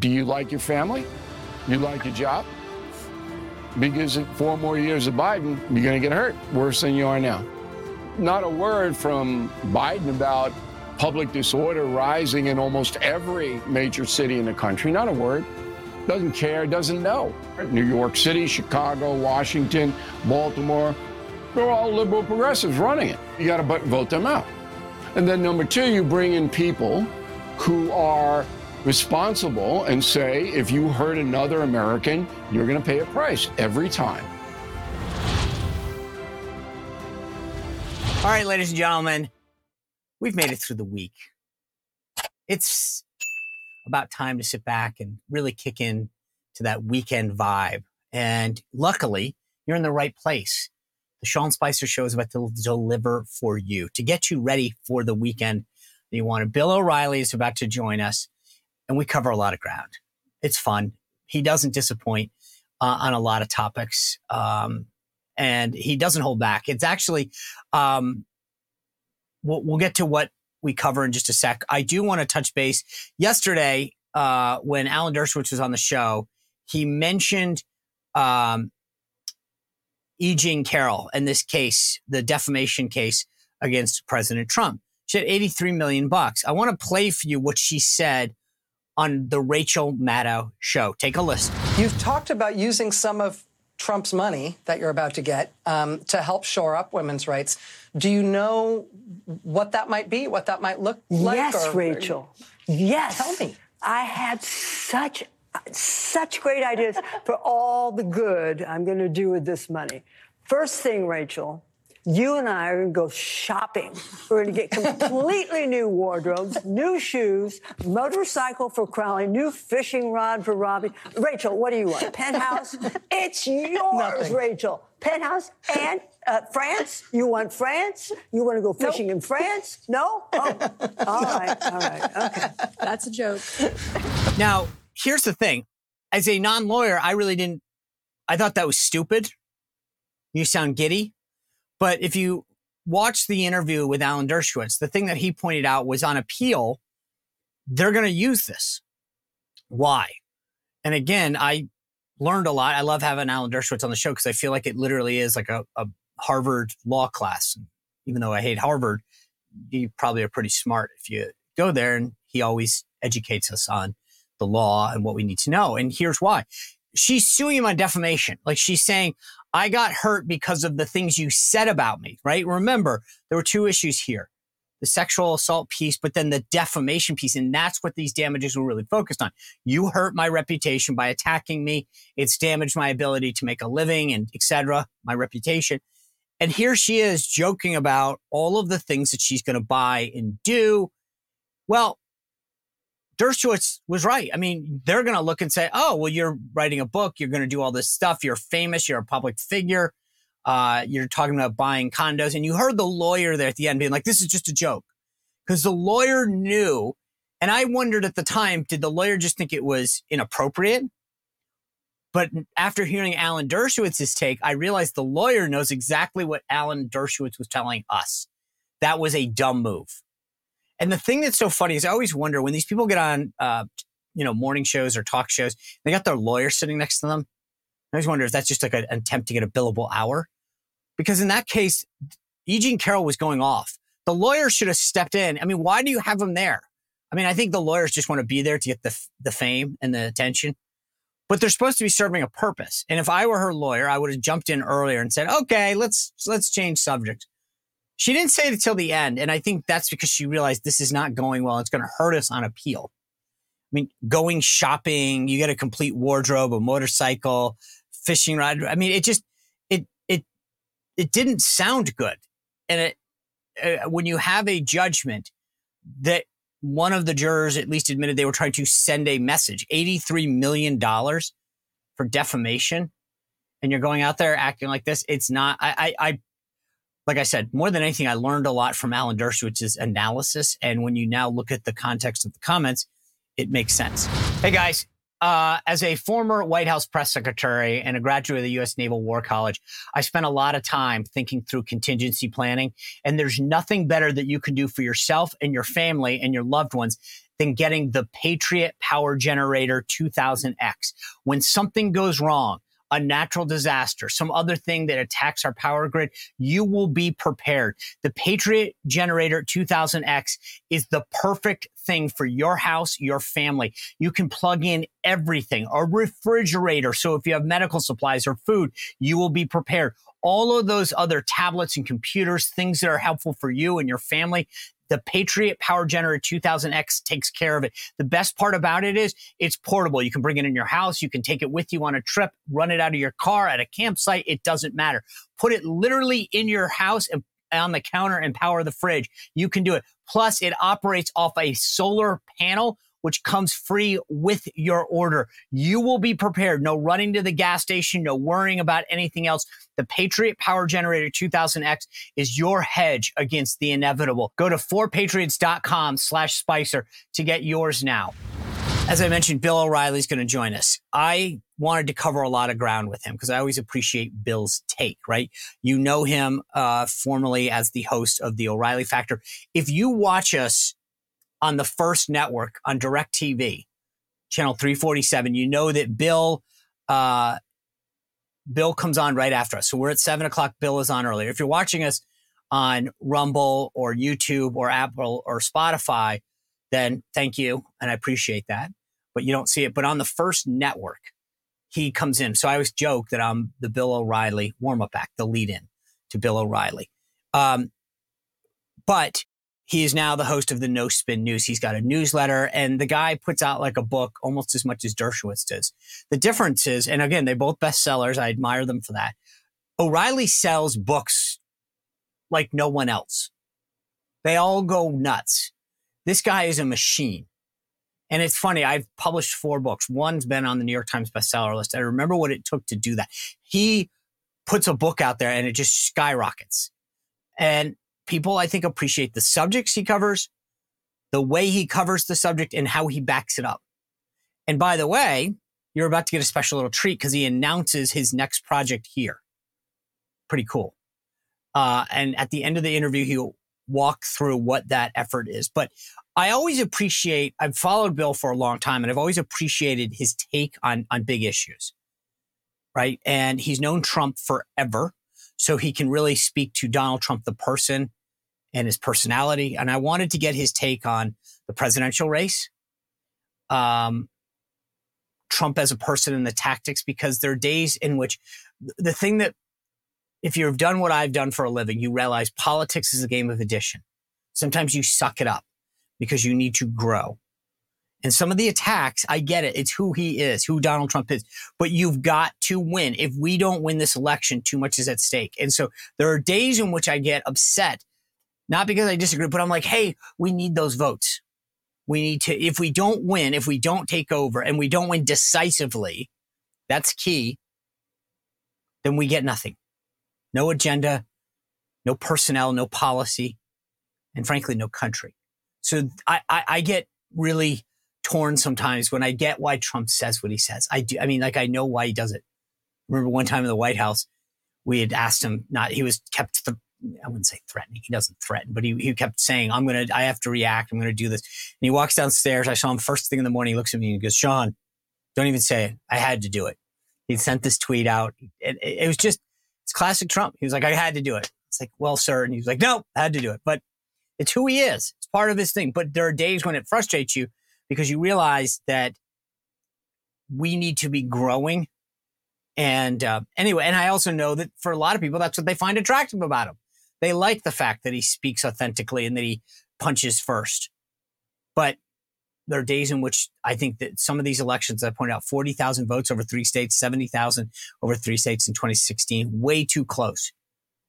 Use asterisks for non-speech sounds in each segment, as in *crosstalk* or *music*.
Do you like your family? You like your job? Because in four more years of Biden, you're going to get hurt worse than you are now. Not a word from Biden about public disorder rising in almost every major city in the country. Not a word. Doesn't care, doesn't know. New York City, Chicago, Washington, Baltimore, they're all liberal progressives running it. You got to vote them out. And then number two, you bring in people who are responsible and say, if you hurt another American, you're going to pay a price every time. All right, ladies and gentlemen, we've made it through the week. It's about time to sit back and really kick in to that weekend vibe. And luckily, you're in the right place. The Sean Spicer Show is about to deliver for you to get you ready for the weekend you want. to. Bill O'Reilly is about to join us, and we cover a lot of ground. It's fun. He doesn't disappoint uh, on a lot of topics, um, and he doesn't hold back. It's actually, um, we'll, we'll get to what we cover in just a sec. I do want to touch base. Yesterday, uh, when Alan Dershowitz was on the show, he mentioned um, E. Jean Carroll in this case, the defamation case against President Trump. She had 83 million bucks. I want to play for you what she said on the Rachel Maddow show. Take a listen. You've talked about using some of Trump's money that you're about to get um, to help shore up women's rights. Do you know what that might be, what that might look like? Yes, or, Rachel. Yes. Tell me. I had such such great ideas for all the good I'm going to do with this money. First thing, Rachel, you and I are going to go shopping. We're going to get completely new wardrobes, new shoes, motorcycle for Crowley, new fishing rod for Robbie. Rachel, what do you want? Penthouse? it's yours, Nothing. Rachel. Penthouse and uh, France? You want France? You want to go fishing Nope. in France? No? Oh, all right, all right, okay. That's a joke. Now, here's the thing. As a non-lawyer, I really didn't, I thought that was stupid. You sound giddy. But if you watch the interview with Alan Dershowitz, the thing that he pointed out was on appeal, they're going to use this. Why? And again, I learned a lot. I love having Alan Dershowitz on the show because I feel like it literally is like a, a Harvard law class. Even though I hate Harvard, you probably are pretty smart if you go there. And he always educates us on the law and what we need to know. And here's why. She's suing him on defamation. Like she's saying, I got hurt because of the things you said about me, right? Remember, there were two issues here. The sexual assault piece, but then the defamation piece. And that's what these damages were really focused on. You hurt my reputation by attacking me. It's damaged my ability to make a living and et cetera, my reputation. And here she is joking about all of the things that she's going to buy and do. Well, Dershowitz was right. I mean, they're going to look and say, oh, well, you're writing a book. You're going to do all this stuff. You're famous. You're a public figure. Uh, you're talking about buying condos. And you heard the lawyer there at the end being like, this is just a joke. Because the lawyer knew. And I wondered at the time, did the lawyer just think it was inappropriate? But after hearing Alan Dershowitz's take, I realized the lawyer knows exactly what Alan Dershowitz was telling us. That was a dumb move. And the thing that's so funny is I always wonder when these people get on, uh, you know, morning shows or talk shows, they got their lawyer sitting next to them. I always wonder if that's just like an attempt to get a billable hour. Because in that case, E. Jean Carroll was going off. The lawyer should have stepped in. I mean, why do you have him there? I mean, I think the lawyers just want to be there to get the, the fame and the attention, but they're supposed to be serving a purpose. And if I were her lawyer, I would have jumped in earlier and said, okay, let's, let's change subject. She didn't say it till the end. And I think that's because she realized this is not going well. It's going to hurt us on appeal. I mean, going shopping, you get a complete wardrobe, a motorcycle, fishing rod. I mean, it just, it, it, it didn't sound good. And it, uh, when you have a judgment that one of the jurors at least admitted they were trying to send a message, $83 million for defamation. And you're going out there acting like this. It's not, I, I, I like I said, more than anything, I learned a lot from Alan Dershowitz's analysis. And when you now look at the context of the comments, it makes sense. Hey guys, uh, as a former White House press secretary and a graduate of the U.S. Naval War College, I spent a lot of time thinking through contingency planning. And there's nothing better that you can do for yourself and your family and your loved ones than getting the Patriot Power Generator 2000X. When something goes wrong, a natural disaster, some other thing that attacks our power grid, you will be prepared. The Patriot Generator 2000X is the perfect thing for your house, your family. You can plug in everything, a refrigerator. So if you have medical supplies or food, you will be prepared. All of those other tablets and computers, things that are helpful for you and your family, the Patriot Power Generator 2000X takes care of it. The best part about it is it's portable. You can bring it in your house. You can take it with you on a trip, run it out of your car at a campsite. It doesn't matter. Put it literally in your house and on the counter and power the fridge. You can do it. Plus, it operates off a solar panel which comes free with your order. You will be prepared. No running to the gas station, no worrying about anything else. The Patriot Power Generator 2000X is your hedge against the inevitable. Go to 4patriots.com slash Spicer to get yours now. As I mentioned, Bill O'Reilly's going to join us. I wanted to cover a lot of ground with him because I always appreciate Bill's take, right? You know him uh, formerly as the host of the O'Reilly Factor. If you watch us on the first network on DirecTV, channel 347. You know that Bill, uh, Bill comes on right after us. So we're at seven o'clock. Bill is on earlier. If you're watching us on Rumble or YouTube or Apple or Spotify, then thank you. And I appreciate that. But you don't see it. But on the first network, he comes in. So I always joke that I'm the Bill O'Reilly warm up act, the lead in to Bill O'Reilly. Um, but he is now the host of the No Spin News. He's got a newsletter and the guy puts out like a book almost as much as Dershowitz does. The difference is, and again, they're both bestsellers. I admire them for that. O'Reilly sells books like no one else. They all go nuts. This guy is a machine. And it's funny, I've published four books. One's been on the New York Times bestseller list. I remember what it took to do that. He puts a book out there and it just skyrockets. And people, I think, appreciate the subjects he covers, the way he covers the subject, and how he backs it up. And by the way, you're about to get a special little treat because he announces his next project here. Pretty cool. Uh, and at the end of the interview, he'll walk through what that effort is. But I always appreciate, I've followed Bill for a long time and I've always appreciated his take on, on big issues. Right. And he's known Trump forever. So he can really speak to Donald Trump, the person, and his personality. And I wanted to get his take on the presidential race, um, Trump as a person and the tactics, because there are days in which the thing that, if you've done what I've done for a living, you realize politics is a game of addition. Sometimes you suck it up because you need to grow. And some of the attacks, I get it. It's who he is, who Donald Trump is. But you've got to win. If we don't win this election, too much is at stake. And so there are days in which I get upset not because I disagree, but I'm like, hey, we need those votes. We need to, if we don't win, if we don't take over and we don't win decisively, that's key, then we get nothing. No agenda, no personnel, no policy, and frankly, no country. So I, I, I get really torn sometimes when I get why Trump says what he says. I do. I mean, like I know why he does it. Remember one time in the White House, we had asked him not, he was kept the I wouldn't say threatening. He doesn't threaten, but he, he kept saying, I'm going to, I have to react. I'm going to do this. And he walks downstairs. I saw him first thing in the morning. He looks at me and he goes, Sean, don't even say it. I had to do it. He sent this tweet out. It, it, it was just, it's classic Trump. He was like, I had to do it. It's like, well, sir. And he was like, no, I had to do it. But it's who he is. It's part of his thing. But there are days when it frustrates you because you realize that we need to be growing. And uh, anyway, and I also know that for a lot of people, that's what they find attractive about him. They like the fact that he speaks authentically and that he punches first. But there are days in which I think that some of these elections, I point out 40,000 votes over three states, 70,000 over three states in 2016, way too close.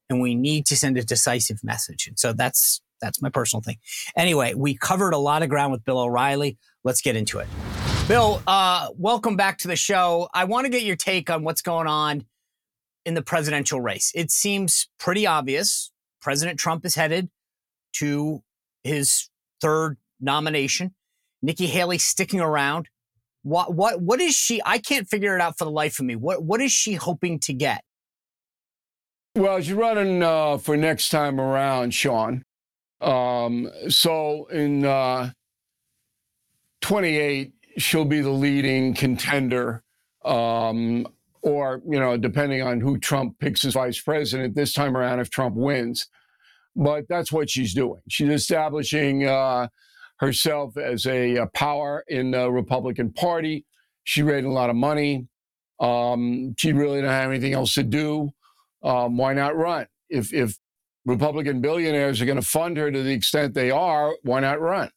And we need to send a decisive message. And so that's, that's my personal thing. Anyway, we covered a lot of ground with Bill O'Reilly. Let's get into it. Bill, uh, welcome back to the show. I want to get your take on what's going on in the presidential race. It seems pretty obvious President Trump is headed to his third nomination. Nikki Haley sticking around. What what what is she? I can't figure it out for the life of me. What what is she hoping to get? Well, she's running uh, for next time around, Sean. Um, so in uh, 28, she'll be the leading contender. Um, or, you know, depending on who Trump picks as vice president this time around, if Trump wins. But that's what she's doing. She's establishing uh, herself as a, a, power in the Republican Party. She raised a lot of money. Um, she really don't have anything else to do. Um, why not run? If, if Republican billionaires are going to fund her to the extent they are, why not run?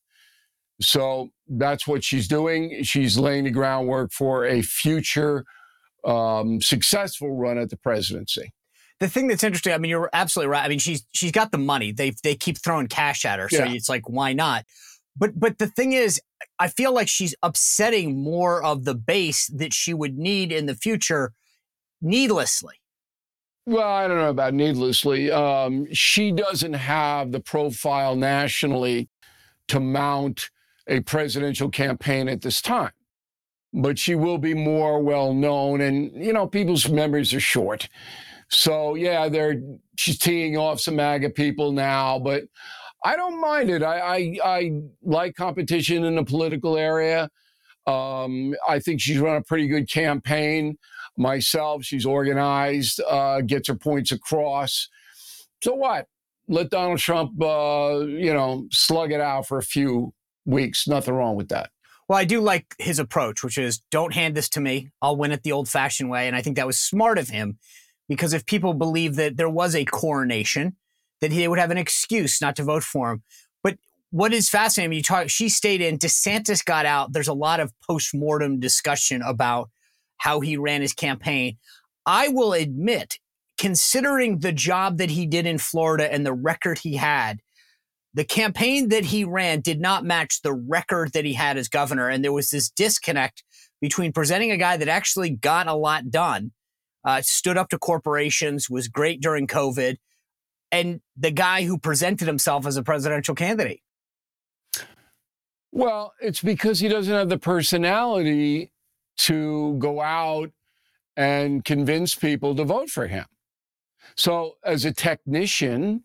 So that's what she's doing. She's laying the groundwork for a future um, successful run at the presidency. The thing that's interesting, I mean, you're absolutely right. I mean, she's she's got the money. They they keep throwing cash at her, so yeah. it's like, why not? But but the thing is, I feel like she's upsetting more of the base that she would need in the future, needlessly. Well, I don't know about needlessly. Um, she doesn't have the profile nationally to mount a presidential campaign at this time. But she will be more well known, and you know, people's memories are short. So yeah, they're she's teeing off some MAGA people now, but I don't mind it. I I, I like competition in the political area. Um, I think she's run a pretty good campaign myself. She's organized, uh, gets her points across. So what? Let Donald Trump, uh, you know, slug it out for a few weeks. Nothing wrong with that. Well, I do like his approach, which is don't hand this to me. I'll win it the old fashioned way. And I think that was smart of him because if people believe that there was a coronation, that he would have an excuse not to vote for him. But what is fascinating, you talk, she stayed in, DeSantis got out. There's a lot of post mortem discussion about how he ran his campaign. I will admit, considering the job that he did in Florida and the record he had, the campaign that he ran did not match the record that he had as governor. And there was this disconnect between presenting a guy that actually got a lot done, uh, stood up to corporations, was great during COVID, and the guy who presented himself as a presidential candidate. Well, it's because he doesn't have the personality to go out and convince people to vote for him. So, as a technician,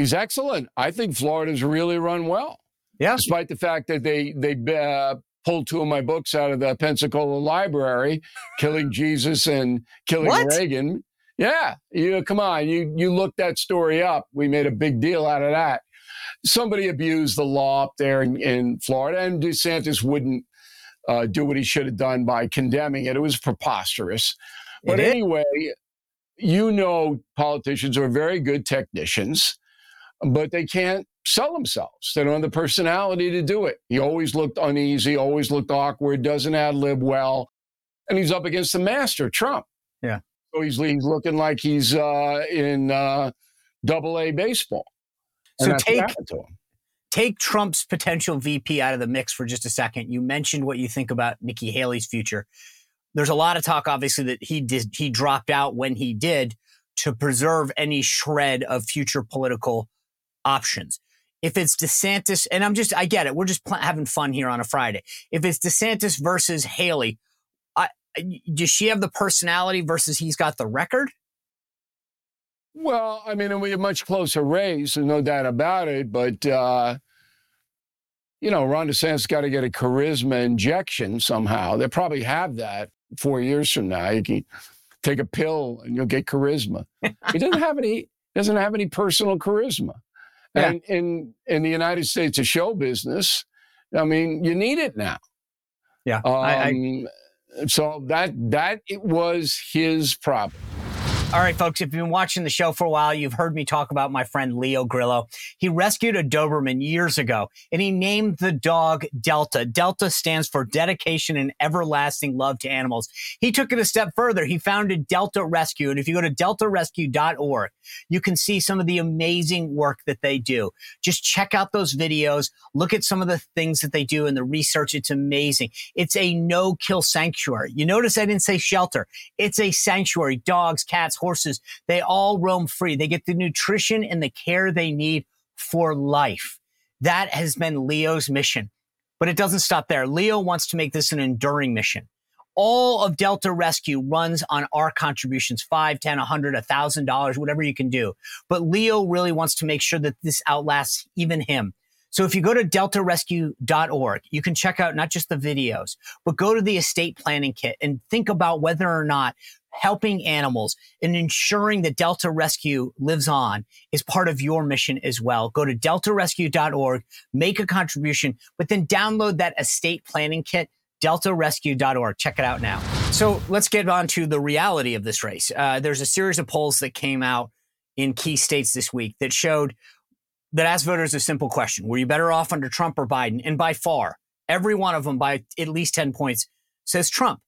he's excellent. I think Florida's really run well. Yeah. Despite the fact that they they uh, pulled two of my books out of the Pensacola Library, "Killing *gasps* Jesus" and "Killing what? Reagan." Yeah, you come on, you you look that story up. We made a big deal out of that. Somebody abused the law up there in, in Florida, and DeSantis wouldn't uh, do what he should have done by condemning it. It was preposterous. But anyway, you know, politicians are very good technicians but they can't sell themselves. They don't have the personality to do it. He always looked uneasy, always looked awkward, doesn't ad lib well. And he's up against the master, Trump. Yeah. So he's, he's looking like he's uh, in uh, double A baseball. And so take, take Trump's potential VP out of the mix for just a second. You mentioned what you think about Nikki Haley's future. There's a lot of talk, obviously, that he did, he dropped out when he did to preserve any shred of future political options. If it's DeSantis, and I'm just, I get it. We're just pl- having fun here on a Friday. If it's DeSantis versus Haley, I, does she have the personality versus he's got the record? Well, I mean, it would be a much closer race, and no doubt about it. But, uh, you know, Ron DeSantis got to get a charisma injection somehow. They probably have that four years from now. You can take a pill and you'll get charisma. he doesn't have any. Doesn't have any personal charisma. Yeah. And in in the United States of show business, I mean, you need it now. Yeah. Um, I, I... Um, so that that it was his problem. All right, folks, if you've been watching the show for a while, you've heard me talk about my friend Leo Grillo. He rescued a Doberman years ago and he named the dog Delta. Delta stands for dedication and everlasting love to animals. He took it a step further. He founded Delta Rescue. And if you go to deltarescue.org, you can see some of the amazing work that they do. Just check out those videos, look at some of the things that they do and the research. It's amazing. It's a no kill sanctuary. You notice I didn't say shelter. It's a sanctuary. Dogs, cats, horses, they all roam free. They get the nutrition and the care they need for life. That has been Leo's mission. But it doesn't stop there. Leo wants to make this an enduring mission. All of Delta Rescue runs on our contributions, five, ten, a hundred, a thousand dollars, whatever you can do. But Leo really wants to make sure that this outlasts even him. So if you go to deltarescue.org, you can check out not just the videos, but go to the estate planning kit and think about whether or not helping animals and ensuring that Delta Rescue lives on is part of your mission as well. Go to deltarescue.org, make a contribution, but then download that estate planning kit, deltarescue.org. Check it out now. So let's get on to the reality of this race. Uh, there's a series of polls that came out in key states this week that showed that asked voters a simple question Were you better off under Trump or Biden? And by far, every one of them by at least 10 points says Trump.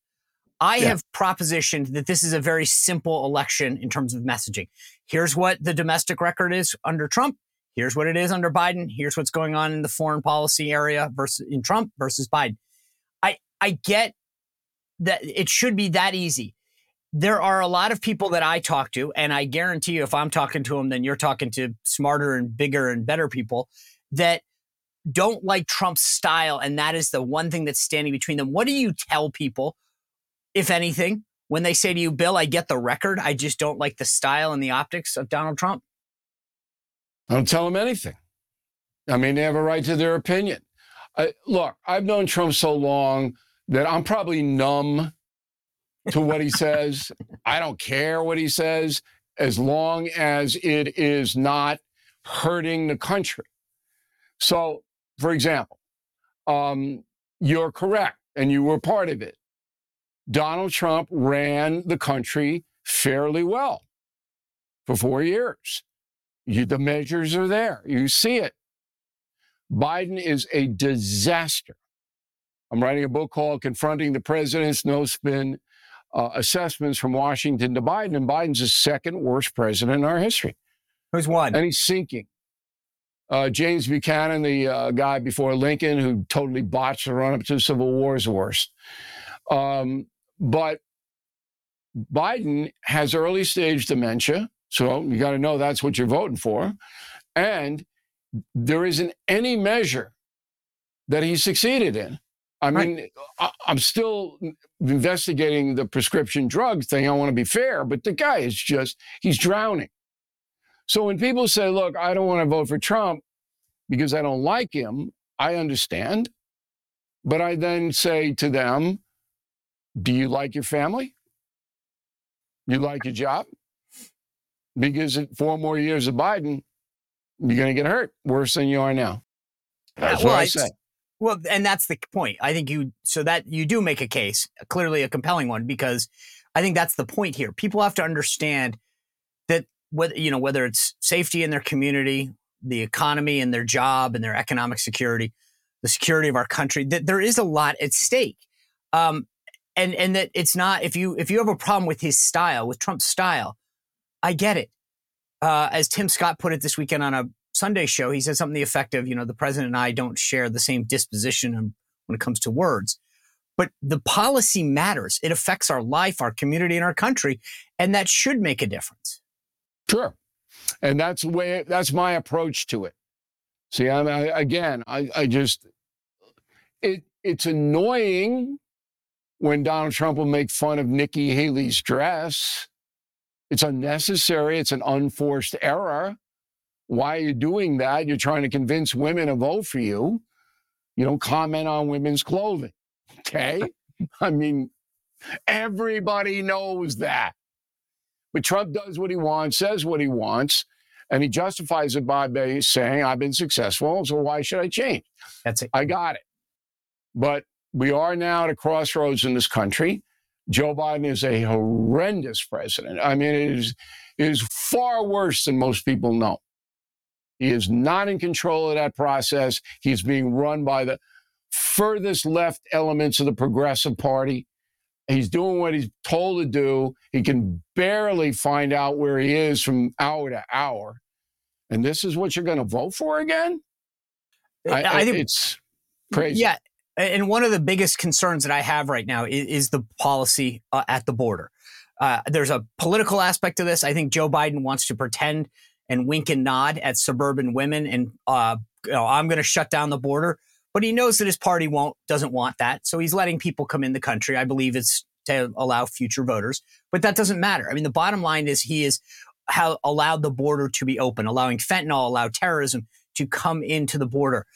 I yeah. have propositioned that this is a very simple election in terms of messaging. Here's what the domestic record is under Trump. Here's what it is under Biden. Here's what's going on in the foreign policy area versus in Trump versus Biden. I I get that it should be that easy. There are a lot of people that I talk to, and I guarantee you, if I'm talking to them, then you're talking to smarter and bigger and better people that don't like Trump's style, and that is the one thing that's standing between them. What do you tell people if anything, when they say to you, Bill, I get the record. I just don't like the style and the optics of Donald Trump? I don't tell them anything. I mean, they have a right to their opinion. I, look, I've known Trump so long that I'm probably numb to what he *laughs* says. I don't care what he says as long as it is not hurting the country. So, for example, um, you're correct and you were part of it. Donald Trump ran the country fairly well for four years. You, the measures are there. You see it. Biden is a disaster. I'm writing a book called Confronting the Presidents No Spin uh, Assessments from Washington to Biden, and Biden's the second worst president in our history. Who's one? And he's sinking. Uh, James Buchanan, the uh, guy before Lincoln who totally botched the run up to the Civil War, is the worst. Um, but Biden has early stage dementia. So you got to know that's what you're voting for. And there isn't any measure that he succeeded in. I mean, I, am still investigating the prescription drug thing. I want to be fair, but the guy is just, he's drowning. So when people say, look, I don't want to vote for Trump because I don't like him, I understand. But I then say to them, do you like your family? You like your job? Because four more years of Biden, you're going to get hurt worse than you are now. That's well, what I say. Well, and that's the point. I think you, so that you do make a case, clearly a compelling one, because I think that's the point here. People have to understand that whether, you know, whether it's safety in their community, the economy and their job and their economic security, the security of our country, that there is a lot at stake. Um, and and that it's not if you if you have a problem with his style with Trump's style, I get it. Uh, as Tim Scott put it this weekend on a Sunday show, he said something the effect of, you know, the president and I don't share the same disposition when it comes to words. But the policy matters. It affects our life, our community, and our country, and that should make a difference. Sure, and that's way. That's my approach to it. See, I, I again, I, I just it it's annoying when Donald Trump will make fun of Nikki Haley's dress. It's unnecessary. It's an unforced error. Why are you doing that? You're trying to convince women to vote for you. You don't comment on women's clothing. Okay? I mean, everybody knows that. But Trump does what he wants, says what he wants, and he justifies it by saying, I've been successful, so why should I change? That's it. I got it. But we are now at a crossroads in this country. Joe Biden is a horrendous president. I mean, it is, it is far worse than most people know. He is not in control of that process. He's being run by the furthest left elements of the Progressive Party. He's doing what he's told to do. He can barely find out where he is from hour to hour. And this is what you're going to vote for again? I, I, think it's crazy. Yeah. And one of the biggest concerns that I have right now is, is the policy uh, at the border. Uh, there's a political aspect to this. I think Joe Biden wants to pretend and wink and nod at suburban women, and uh, you know, I'm going to shut down the border. But he knows that his party won't doesn't want that, so he's letting people come in the country. I believe it's to allow future voters, but that doesn't matter. I mean, the bottom line is he is how allowed the border to be open, allowing fentanyl, allowed terrorism to come into the border.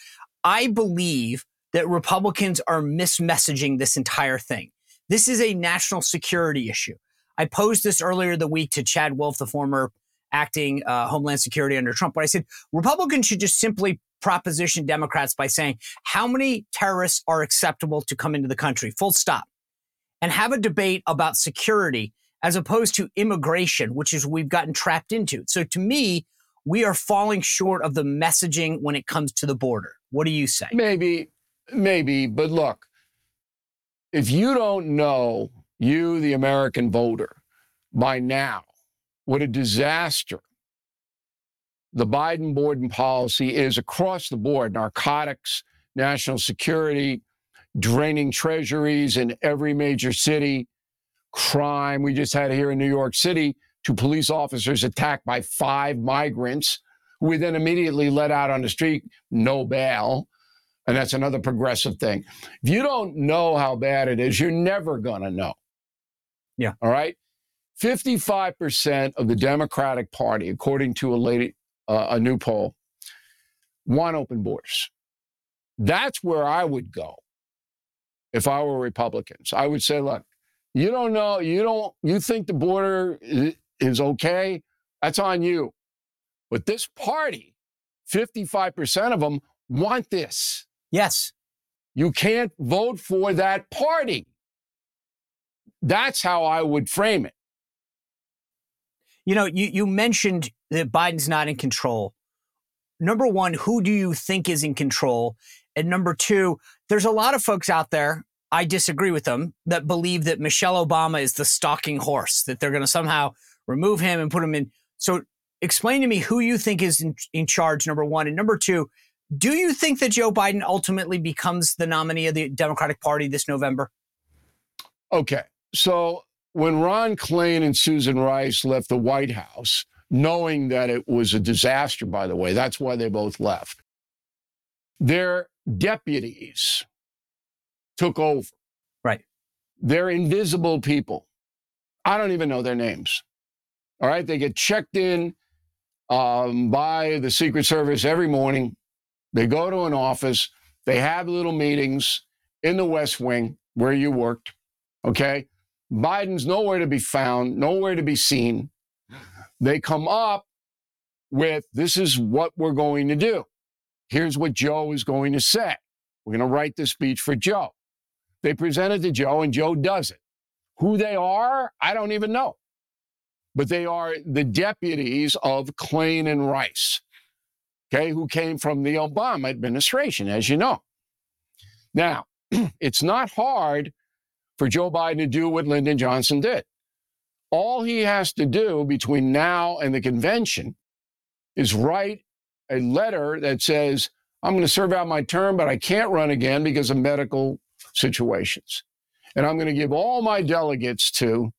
I believe that Republicans are mismessaging this entire thing. This is a national security issue. I posed this earlier the week to Chad Wolf, the former acting uh, Homeland Security under Trump, but I said Republicans should just simply proposition Democrats by saying how many terrorists are acceptable to come into the country, full stop, and have a debate about security as opposed to immigration, which is we've gotten trapped into. So to me, we are falling short of the messaging when it comes to the border. What do you say? Maybe, maybe, but look, if you don't know, you, the American voter, by now, what a disaster the Biden Borden policy is across the board narcotics, national security, draining treasuries in every major city, crime. We just had here in New York City two police officers attacked by five migrants who we then immediately let out on the street, no bail. And that's another progressive thing. If you don't know how bad it is, you're never going to know. Yeah. All right. 55% of the Democratic Party, according to a, lady, uh, a new poll, want open borders. That's where I would go if I were Republicans. I would say, look, you don't know, you don't, you think the border is okay? That's on you. But this party, 55% of them want this. Yes. You can't vote for that party. That's how I would frame it. You know, you, you mentioned that Biden's not in control. Number one, who do you think is in control? And number two, there's a lot of folks out there, I disagree with them, that believe that Michelle Obama is the stalking horse, that they're going to somehow remove him and put him in. So explain to me who you think is in, in charge, number one. And number two, do you think that Joe Biden ultimately becomes the nominee of the Democratic Party this November? Okay. So when Ron Klain and Susan Rice left the White House, knowing that it was a disaster, by the way, that's why they both left, their deputies took over. Right. They're invisible people. I don't even know their names. All right. They get checked in um, by the Secret Service every morning. They go to an office. They have little meetings in the West Wing where you worked. Okay. Biden's nowhere to be found, nowhere to be seen. They come up with this is what we're going to do. Here's what Joe is going to say. We're going to write the speech for Joe. They present it to Joe, and Joe does it. Who they are, I don't even know. But they are the deputies of Klain and Rice, okay, who came from the Obama administration, as you know. Now, *clears throat* it's not hard for Joe Biden to do what Lyndon Johnson did. All he has to do between now and the convention is write a letter that says, I'm going to serve out my term, but I can't run again because of medical situations. And I'm going to give all my delegates to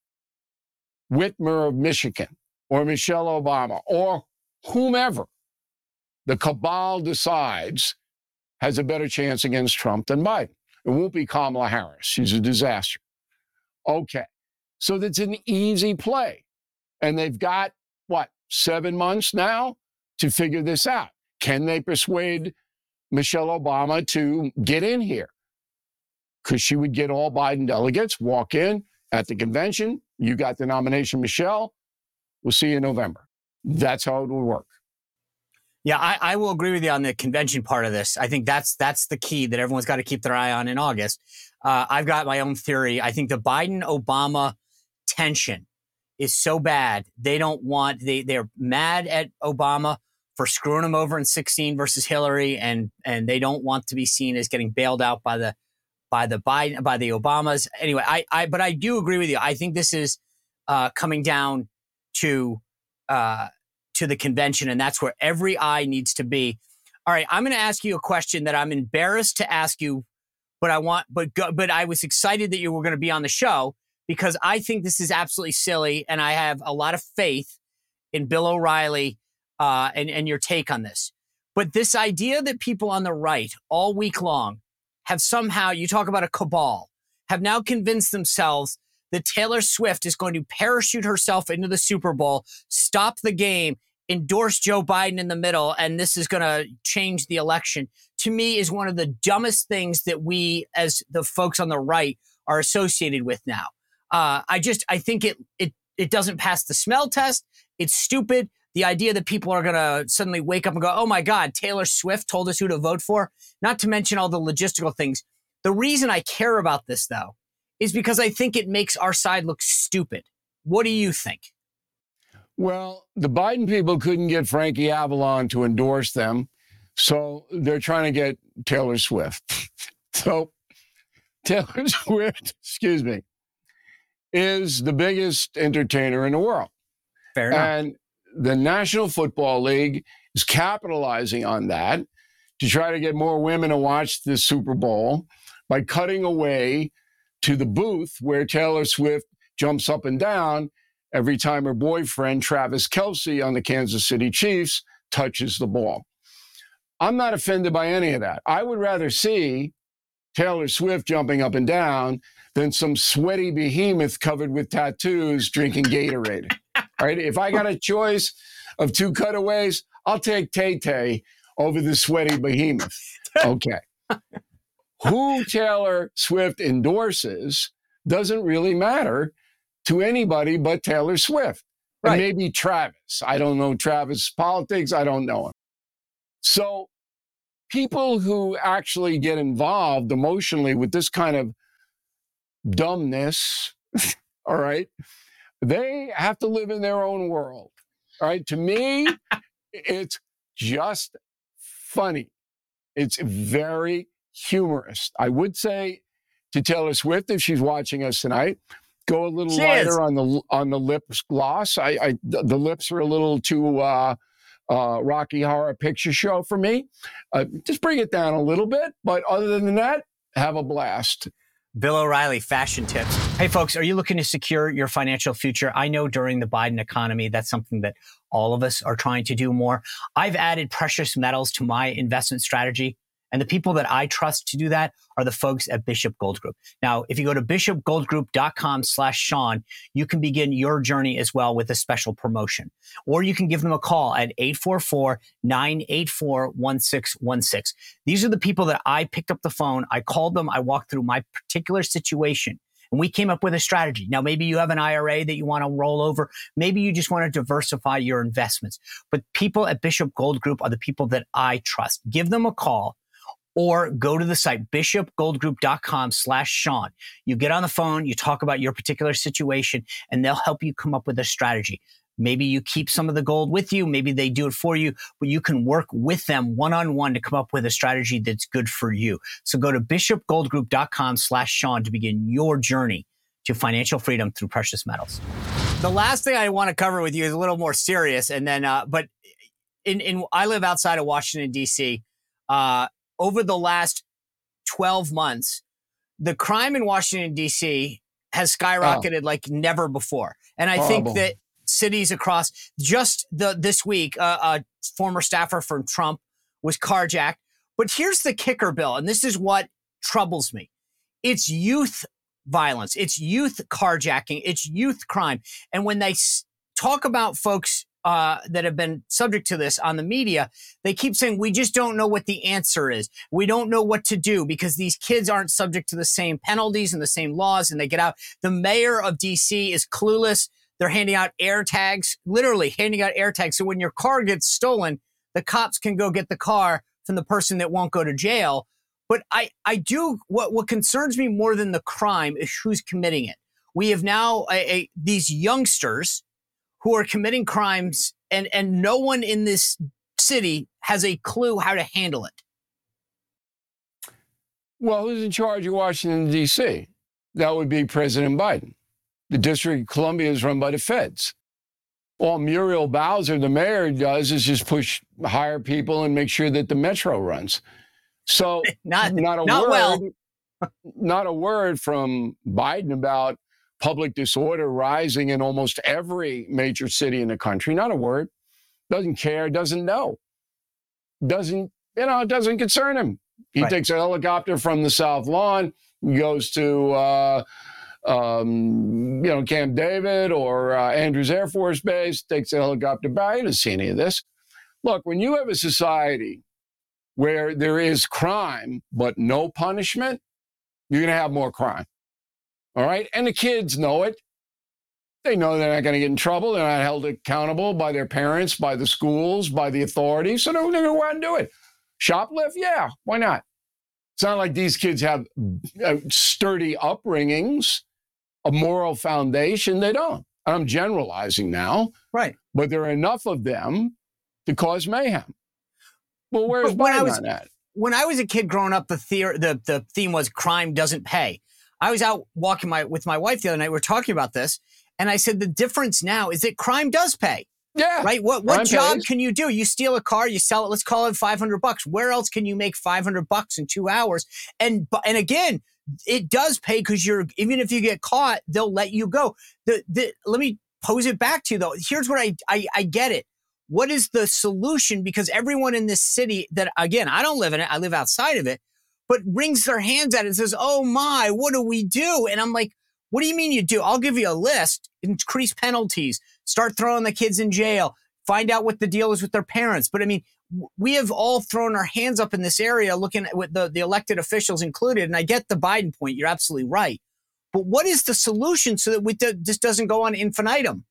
Whitmer of Michigan or Michelle Obama or whomever the cabal decides has a better chance against Trump than Biden. It won't be Kamala Harris. She's a disaster. Okay. So that's an easy play. And they've got, what, seven months now to figure this out. Can they persuade Michelle Obama to get in here? Because she would get all Biden delegates, walk in at the convention. You got the nomination, Michelle. We'll see you in November. That's how it would work. Yeah, I, I, will agree with you on the convention part of this. I think that's that's the key that everyone's got to keep their eye on in August. Uh, I've got my own theory. I think the Biden Obama tension is so bad they don't want they they're mad at Obama for screwing them over in 16 versus Hillary, and and they don't want to be seen as getting bailed out by the by the Biden by the Obamas. Anyway, I I but I do agree with you. I think this is uh, coming down to. Uh, to the convention, and that's where every eye needs to be. All right, I'm going to ask you a question that I'm embarrassed to ask you, but I want, but go, but I was excited that you were going to be on the show because I think this is absolutely silly, and I have a lot of faith in Bill O'Reilly uh, and and your take on this. But this idea that people on the right all week long have somehow, you talk about a cabal, have now convinced themselves that Taylor Swift is going to parachute herself into the Super Bowl, stop the game, endorse Joe Biden in the middle and this is going to change the election to me is one of the dumbest things that we as the folks on the right are associated with now. Uh, I just I think it it it doesn't pass the smell test. It's stupid. The idea that people are going to suddenly wake up and go, "Oh my God, Taylor Swift told us who to vote for." Not to mention all the logistical things. The reason I care about this though is because I think it makes our side look stupid. What do you think? Well, the Biden people couldn't get Frankie Avalon to endorse them, so they're trying to get Taylor Swift. *laughs* so Taylor *laughs* Swift, excuse me, is the biggest entertainer in the world. Fair enough. And the National Football League is capitalizing on that to try to get more women to watch the Super Bowl by cutting away to the booth where Taylor Swift jumps up and down every time her boyfriend, Travis Kelce, on the Kansas City Chiefs, touches the ball. I'm not offended by any of that. I would rather see Taylor Swift jumping up and down than some sweaty behemoth covered with tattoos drinking Gatorade. *laughs* right? If I got a choice of two cutaways, I'll take Tay Tay over the sweaty behemoth. Okay. *laughs* Who Taylor Swift endorses doesn't really matter to anybody but Taylor Swift. Right. And maybe Travis. I don't know Travis' politics. I don't know him. So people who actually get involved emotionally with this kind of dumbness, *laughs* all right, they have to live in their own world. All right. To me, *laughs* it's just funny. It's very humorous. I would say to Taylor Swift, if she's watching us tonight, go a little she lighter on the on the lips gloss. I, I the lips are a little too uh, uh, Rocky Horror Picture Show for me. Uh, just bring it down a little bit, but other than that, have a blast. Bill O'Reilly, fashion tips. Hey, folks, are you looking to secure your financial future? I know during the Biden economy, that's something that all of us are trying to do more. I've added precious metals to my investment strategy. And the people that I trust to do that are the folks at Bishop Gold Group. Now, if you go to bishopgoldgroup.com slash Sean, you can begin your journey as well with a special promotion. Or you can give them a call at 844-984-1616. These are the people that I picked up the phone. I called them. I walked through my particular situation and we came up with a strategy. Now, maybe you have an IRA that you want to roll over. Maybe you just want to diversify your investments. But people at Bishop Gold Group are the people that I trust. Give them a call or go to the site bishopgoldgroup.com slash Sean. You get on the phone, you talk about your particular situation, and they'll help you come up with a strategy. Maybe you keep some of the gold with you. Maybe they do it for you, but you can work with them one on one to come up with a strategy that's good for you. So go to bishopgoldgroup.com slash Sean to begin your journey to financial freedom through precious metals. The last thing I want to cover with you is a little more serious. And then, uh, but in, in, I live outside of Washington, D.C. Uh, over the last 12 months, the crime in Washington, D.C. has skyrocketed oh. like never before. And I Horrible. think that cities across just the this week, uh, a former staffer from Trump was carjacked. But here's the kicker, Bill, and this is what troubles me. It's youth violence. It's youth carjacking. It's youth crime. And when they s- talk about folks uh, that have been subject to this on the media, they keep saying, we just don't know what the answer is. We don't know what to do because these kids aren't subject to the same penalties and the same laws and they get out. The mayor of DC is clueless. They're handing out air tags, literally handing out air tags. So when your car gets stolen, the cops can go get the car from the person that won't go to jail. But I, I do, what, what concerns me more than the crime is who's committing it. We have now a, a, these youngsters who are committing crimes and, and no one in this city has a clue how to handle it. Well, who's in charge of Washington, D.C.? That would be President Biden. The District of Columbia is run by the feds. All Muriel Bowser, the mayor, does is just push, hire people and make sure that the metro runs. So, *laughs* not, not a not word, well. not a word from Biden about public disorder rising in almost every major city in the country. Not a word. Doesn't care, doesn't know. Doesn't, you know, it doesn't concern him. He right. takes a helicopter from the South Lawn, goes to uh, um, you know, Camp David or uh, Andrews Air Force Base, takes a helicopter by. You don't see any of this. Look, when you have a society where there is crime but no punishment, you're going to have more crime. All right. And the kids know it. They know they're not going to get in trouble. They're not held accountable by their parents, by the schools, by the authorities. So they're going to go out and do it. Shoplift? Yeah. Why not? It's not like these kids have uh, sturdy upbringings, a moral foundation. They don't. I'm generalizing now. Right. But there are enough of them to cause mayhem. Well, where's when I Biden was- on that? when I was a kid growing up, the, theor- the the theme was crime doesn't pay. I was out walking my with my wife the other night. We're talking about this, and I said the difference now is that crime does pay, Yeah. right? What what Crime job pays. can you do? You steal a car, you sell it. Let's call it five hundred bucks. Where else can you make five hundred bucks in two hours? And and again, it does pay because you're even if you get caught, they'll let you go. The the let me pose it back to you though. Here's what I I, I get it. What is the solution? Because everyone in this city that again, I don't live in it, I live outside of it, but wrings their hands at it and says, Oh my, what do we do? And I'm like, what do you mean you do? I'll give you a list, increase penalties, start throwing the kids in jail, find out what the deal is with their parents. But I mean, we have all thrown our hands up in this area looking at what the, the elected officials included. And I get the Biden point. You're absolutely right. But what is the solution so that we, th- this doesn't go on infinitum?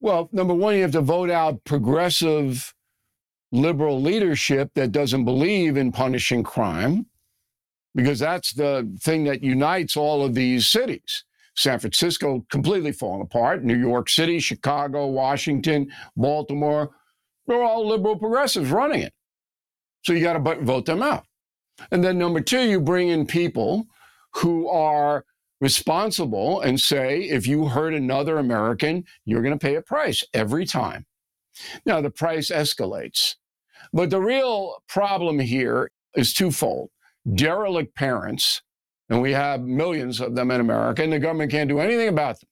Well, number one, you have to vote out progressive liberal leadership that doesn't believe in punishing crime, because that's the thing that unites all of these cities. San Francisco completely falling apart, New York City, Chicago, Washington, Baltimore, they're all liberal progressives running it. So you got to vote them out. And then number two, you bring in people who are responsible and say, if you hurt another American, you're going to pay a price every time. Now, the price escalates. But the real problem here is twofold derelict parents, and we have millions of them in America, and the government can't do anything about them,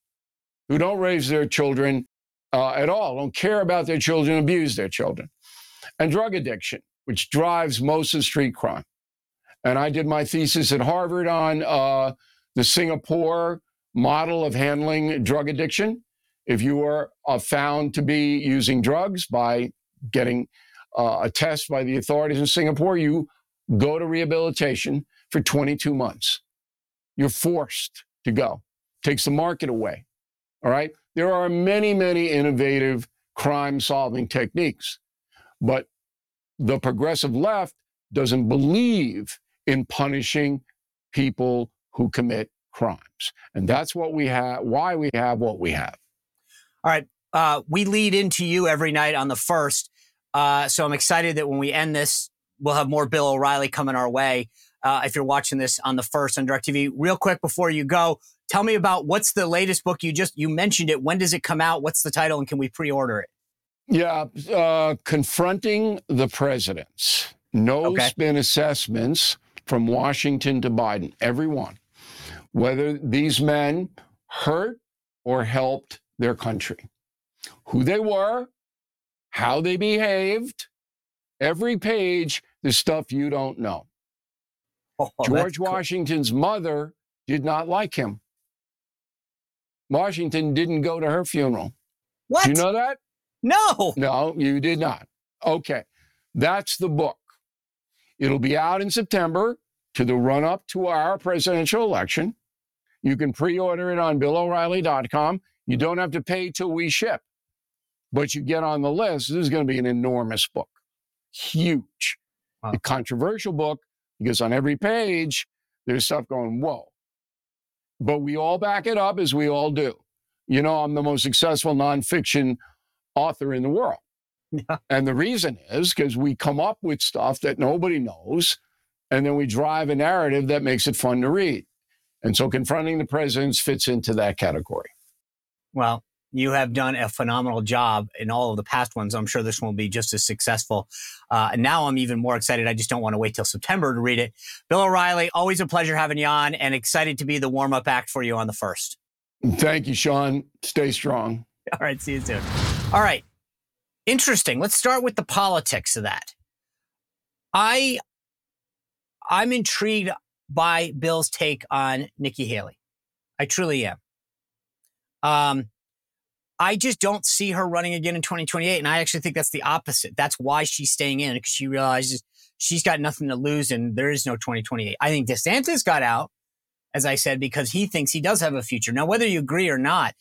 who don't raise their children uh, at all, don't care about their children, abuse their children, and drug addiction, which drives most of street crime. And I did my thesis at Harvard on uh, the Singapore model of handling drug addiction. If you are uh, found to be using drugs by getting uh, a test by the authorities in Singapore, you go to rehabilitation for 22 months. You're forced to go. Takes the market away. All right. There are many, many innovative crime solving techniques, but the progressive left doesn't believe in punishing people who commit crimes. And that's what we have, why we have what we have. All right. Uh, we lead into you every night on the first. Uh, so I'm excited that when we end this, we'll have more Bill O'Reilly coming our way. Uh, if you're watching this on the first on DirecTV, real quick before you go, tell me about what's the latest book you just you mentioned it. When does it come out? What's the title, and can we pre-order it? Yeah, uh, confronting the presidents. No Okay. spin assessments from Washington to Biden, Everyone. Whether these men hurt or helped their country, who they were, how they behaved, every page, the stuff you don't know. Oh, oh, that's George cool. Washington's mother did not like him. Washington didn't go to her funeral. What? You know that? no. No, you did not. Okay. That's the book. It'll be out in September to the run up to our presidential election. You can pre order it on BillO'Reilly.com. You don't have to pay till we ship, but you get on the list. This is going to be an enormous book, huge, Wow. a controversial book because on every page there's stuff going, whoa. But we all back it up as we all do. You know, I'm the most successful nonfiction author in the world. Yeah. And the reason is because we come up with stuff that nobody knows, and then we drive a narrative that makes it fun to read. And so confronting the presidents fits into that category. Well, you have done a phenomenal job in all of the past ones. I'm sure this one will be just as successful. Uh, and now I'm even more excited. I just don't want to wait till September to read it. Bill O'Reilly, always a pleasure having you on and excited to be the warm up act for you on the first. Thank you, Sean. Stay strong. *laughs* All right. See you soon. All right. Interesting. Let's start with the politics of that. I, I'm intrigued by Bill's take on Nikki Haley. I truly am. Um, I just don't see her running again in 2028. And I actually think that's the opposite. That's why she's staying in because she realizes she's got nothing to lose and there is no 2028. I think DeSantis got out, as I said, because he thinks he does have a future. Now, whether you agree or not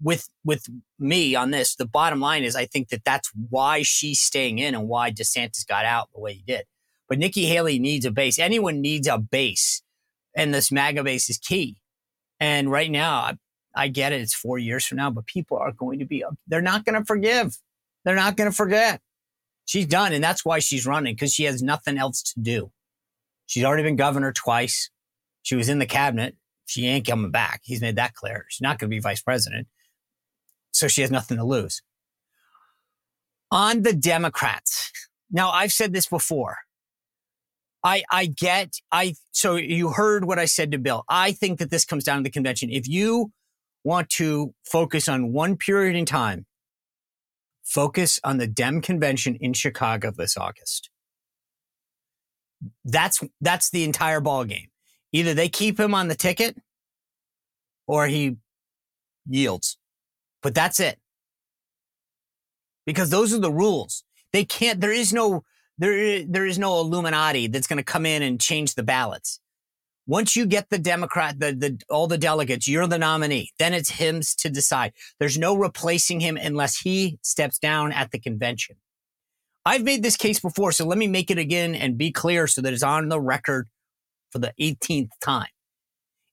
with, with me on this, the bottom line is I think that that's why she's staying in and why DeSantis got out the way he did. But Nikki Haley needs a base. Anyone needs a base and this MAGA base is key. And right now, I get it. It's four years from now, but people are going to be, they're not going to forgive. They're not going to forget. She's done. And that's why she's running because she has nothing else to do. She's already been governor twice. She was in the cabinet. She ain't coming back. He's made that clear. She's not going to be vice president. So she has nothing to lose. On the Democrats. Now, I've said this before. I, I get, I, so you heard what I said to Bill. I think that this comes down to the convention. If you want to focus on one period in time, focus on the Dem convention in Chicago this August. That's that's the entire ball game. Either they keep him on the ticket or he yields. But that's it. Because those are the rules. They can't there is no there there is no Illuminati that's going to come in and change the ballots. Once you get the Democrat, the, the, all the delegates, you're the nominee. Then it's him to decide. There's no replacing him unless he steps down at the convention. I've made this case before, so let me make it again and be clear so that it's on the record for the 18th time.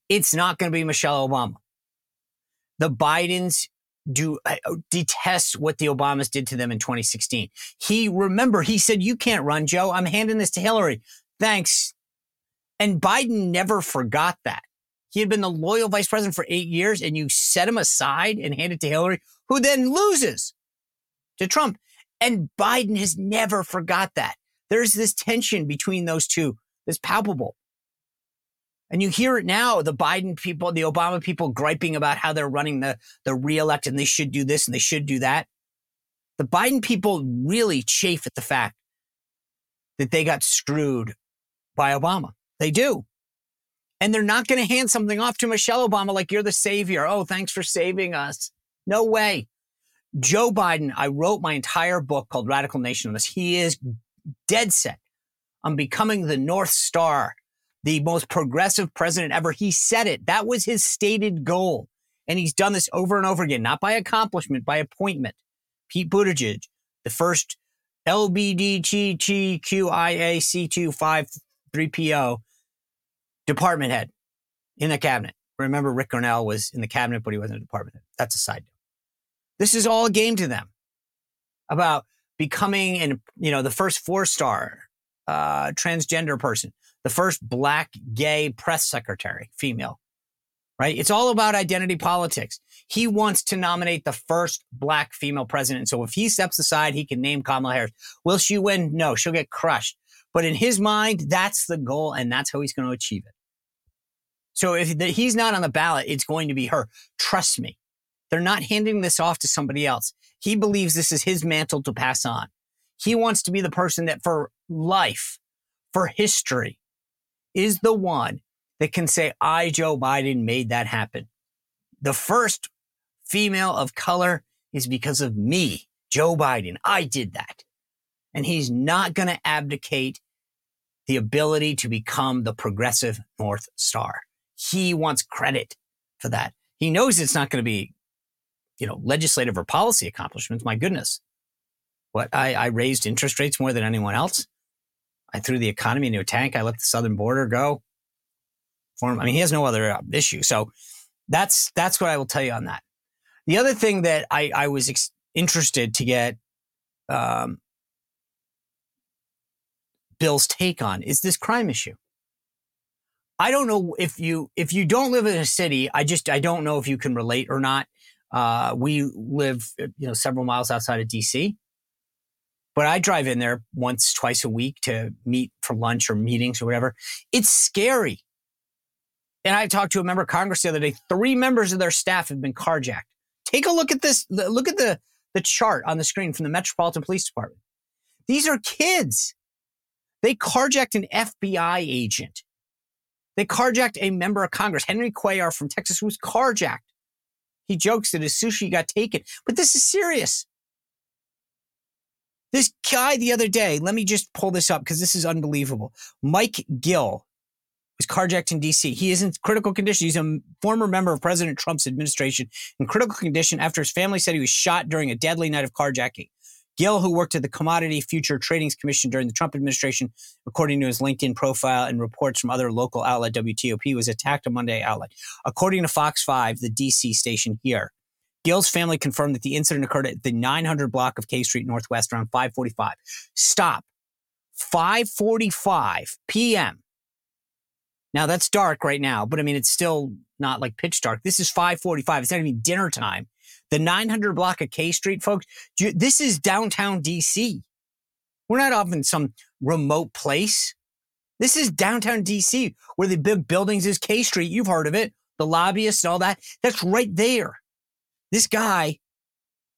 It's not going to be Michelle Obama. The Bidens do uh, detest what the Obamas did to them in 2016. He remember he said, "You can't run, Joe. I'm handing this to Hillary." Thanks. And Biden never forgot that. He had been the loyal vice president for eight years, and you set him aside and hand it to Hillary, who then loses to Trump. And Biden has never forgot that. There's this tension between those two that's palpable. And you hear it now, the Biden people, the Obama people griping about how they're running the, the reelect and they should do this and they should do that. The Biden people really chafe at the fact that they got screwed by Obama. They do. And they're not going to hand something off to Michelle Obama like you're the savior. Oh, thanks for saving us. No way. Joe Biden, I wrote my entire book called Radical Nation. He is dead set on becoming the North Star, the most progressive president ever. He said it. That was his stated goal. And he's done this over and over again, not by accomplishment, by appointment. Pete Buttigieg, the first LBDTGQIA253PO department head in the cabinet. Remember, Rick Grenell was in the cabinet, but he wasn't a department head. That's a side note. This is all a game to them about becoming and you know the first four star uh, transgender person, the first black gay press secretary, female. Right? It's all about identity politics. He wants to nominate the first black female president. So if he steps aside, he can name Kamala Harris. Will she win? No, she'll get crushed. But in his mind, that's the goal, and that's how he's going to achieve it. So if he's not on the ballot, it's going to be her. Trust me. They're not handing this off to somebody else. He believes this is his mantle to pass on. He wants to be the person that for life, for history, is the one that can say, I, Joe Biden, made that happen. The first female of color is because of me, Joe Biden. I did that. And he's not going to abdicate the ability to become the progressive North Star. He wants credit for that. He knows it's not going to be, you know, legislative or policy accomplishments. My goodness. What I, I raised interest rates more than anyone else. I threw the economy into a tank. I let the southern border go. For him. I mean, he has no other uh, issue. So that's that's what I will tell you on that. The other thing that I, I was ex- interested to get um, Bill's take on is this crime issue. I don't know if you if you don't live in a city. I just I don't know if you can relate or not. Uh, we live you know several miles outside of DC, but I drive in there once twice a week to meet for lunch or meetings or whatever. It's scary. And I talked to a member of Congress the other day. Three members of their staff have been carjacked. Take a look at this. Look at the the chart on the screen from the Metropolitan Police Department. These are kids. They carjacked an FBI agent They carjacked a member of Congress, Henry Cuellar from Texas, who was carjacked. He jokes that his sushi got taken, but this is serious. This guy the other day, let me just pull this up because this is unbelievable. Mike Gill was carjacked in DC. He is in critical condition. He's a former member of President Trump's administration in critical condition after his family said he was shot during a deadly night of carjacking. Gill, who worked at the Commodity Future Tradings Commission during the Trump administration, according to his LinkedIn profile and reports from other local outlet WTOP, was attacked on Monday outlet. According to Fox 5, the DC station here, Gill's family confirmed that the incident occurred at the 900 block of K Street Northwest around 545. Stop. 545 p.m. Now that's dark right now, but I mean, it's still not like pitch dark. This is 545. It's not even dinner time. The 900 block of K Street, folks, you, this is downtown DC. We're not off in some remote place. This is downtown DC where the big buildings is K Street. You've heard of it. The lobbyists and all that. That's right there. This guy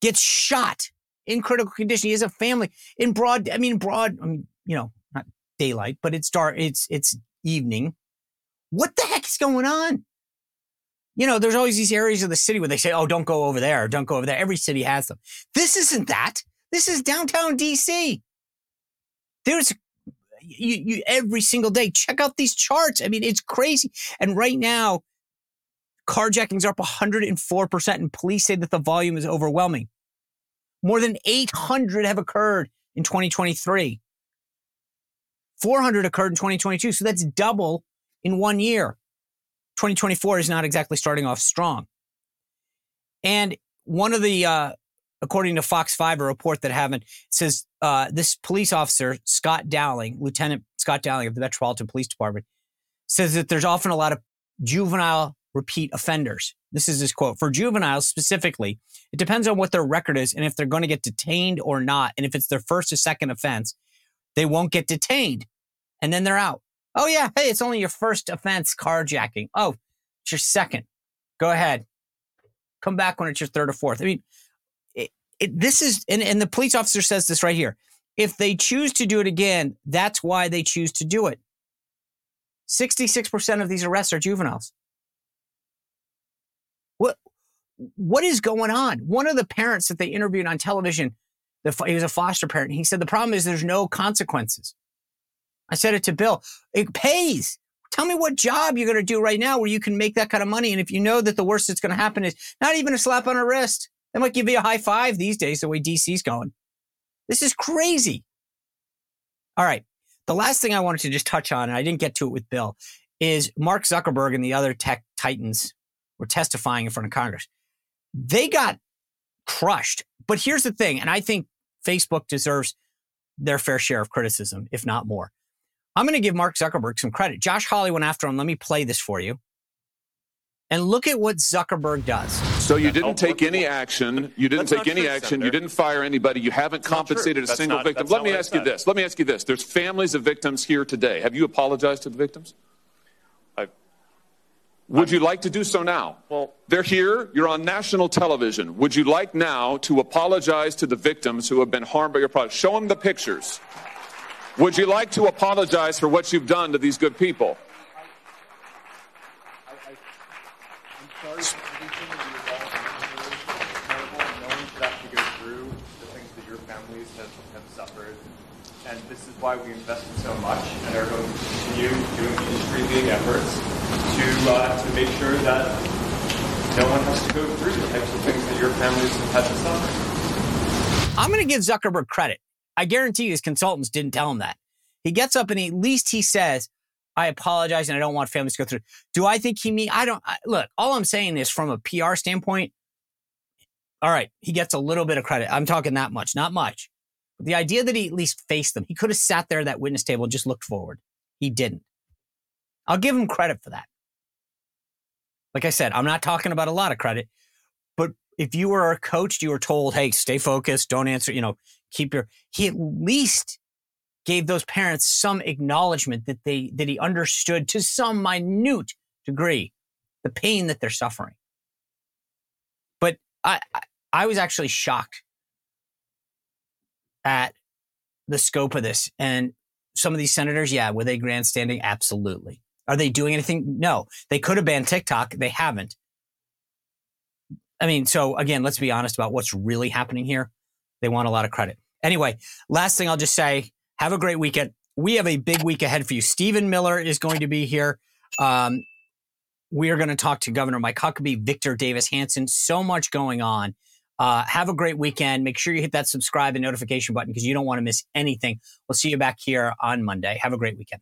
gets shot in critical condition. He has a family in broad, I mean, broad, I mean, you know, not daylight, but it's dark. It's, it's evening. What the heck is going on? You know, there's always these areas of the city where they say, oh, don't go over there, don't go over there. Every city has them. This isn't that. This is downtown DC. There's you, you every single day. Check out these charts. I mean, it's crazy. And right now, carjackings are up 104%, and police say that the volume is overwhelming. More than 800 have occurred in 2023. 400 occurred in 2022. So that's double in one year. 2024 is not exactly starting off strong. And one of the, uh, according to Fox 5, a report that happened says uh, this police officer, Scott Dowling, Lieutenant Scott Dowling of the Metropolitan Police Department, says that there's often a lot of juvenile repeat offenders. This is his quote. For juveniles specifically, it depends on what their record is and if they're going to get detained or not. And if it's their first or second offense, they won't get detained and then they're out. Oh, yeah. Hey, it's only your first offense, carjacking. Oh, it's your second. Go ahead. Come back when it's your third or fourth. I mean, it, it, this is, and, and the police officer says this right here. If they choose to do it again, that's why they choose to do it. 66% of these arrests are juveniles. What, what is going on? One of the parents that they interviewed on television, the, he was a foster parent. He said the problem is there's no consequences. I said it to Bill. It pays. Tell me what job you're going to do right now where you can make that kind of money. And if you know that the worst that's going to happen is not even a slap on a wrist, they might give you a high five these days, the way DC's going. This is crazy. All right. The last thing I wanted to just touch on, and I didn't get to it with Bill, is Mark Zuckerberg and the other tech titans were testifying in front of Congress. They got crushed. But here's the thing, and I think Facebook deserves their fair share of criticism, if not more. I'm going to give Mark Zuckerberg some credit. Josh Hawley went after him. Let me play this for you. And look at what Zuckerberg does. So you didn't take any action. You didn't take any action. You didn't fire anybody. You haven't compensated a single victim. Let me ask you this. Let me ask you this. There's families of victims here today. Have you apologized to the victims? Would you like to do so now? Well, they're here. You're on national television. Would you like now to apologize to the victims who have been harmed by your product? Show them the pictures. Would you like to apologize for what you've done to these good people? I, am sorry for everything that you've done. Knowing that to go through the things that your families have, have suffered. And this is why we invested so much and are going to continue doing industry-leading efforts to uh, to make sure that no one has to go through the types of things that your families have had to suffer. I'm going to give Zuckerberg credit. I guarantee you his consultants didn't tell him that. He gets up and he, at least he says, I apologize and I don't want families to go through. Do I think he mean I don't I, look, all I'm saying is from a PR standpoint, all right, he gets a little bit of credit. I'm talking that much, not much. The idea that he at least faced them, he could have sat there at that witness table and just looked forward. He didn't. I'll give him credit for that. Like I said, I'm not talking about a lot of credit, but if you were a coach, you were told, hey, stay focused, don't answer, you know, keep your, he at least gave those parents some acknowledgement that they, that he understood to some minute degree the pain that they're suffering. But I, I, was actually shocked at the scope of this. And some of these senators, yeah, were they grandstanding? Absolutely. Are they doing anything? No. They could have banned TikTok. They haven't. I mean, so again, let's be honest about what's really happening here. They want a lot of credit. Anyway, last thing I'll just say have a great weekend. We have a big week ahead for you. Stephen Miller is going to be here. Um, we are going to talk to Governor Mike Huckabee, Victor Davis Hanson. So much going on. Uh, have a great weekend. Make sure you hit that subscribe and notification button because you don't want to miss anything. We'll see you back here on Monday. Have a great weekend.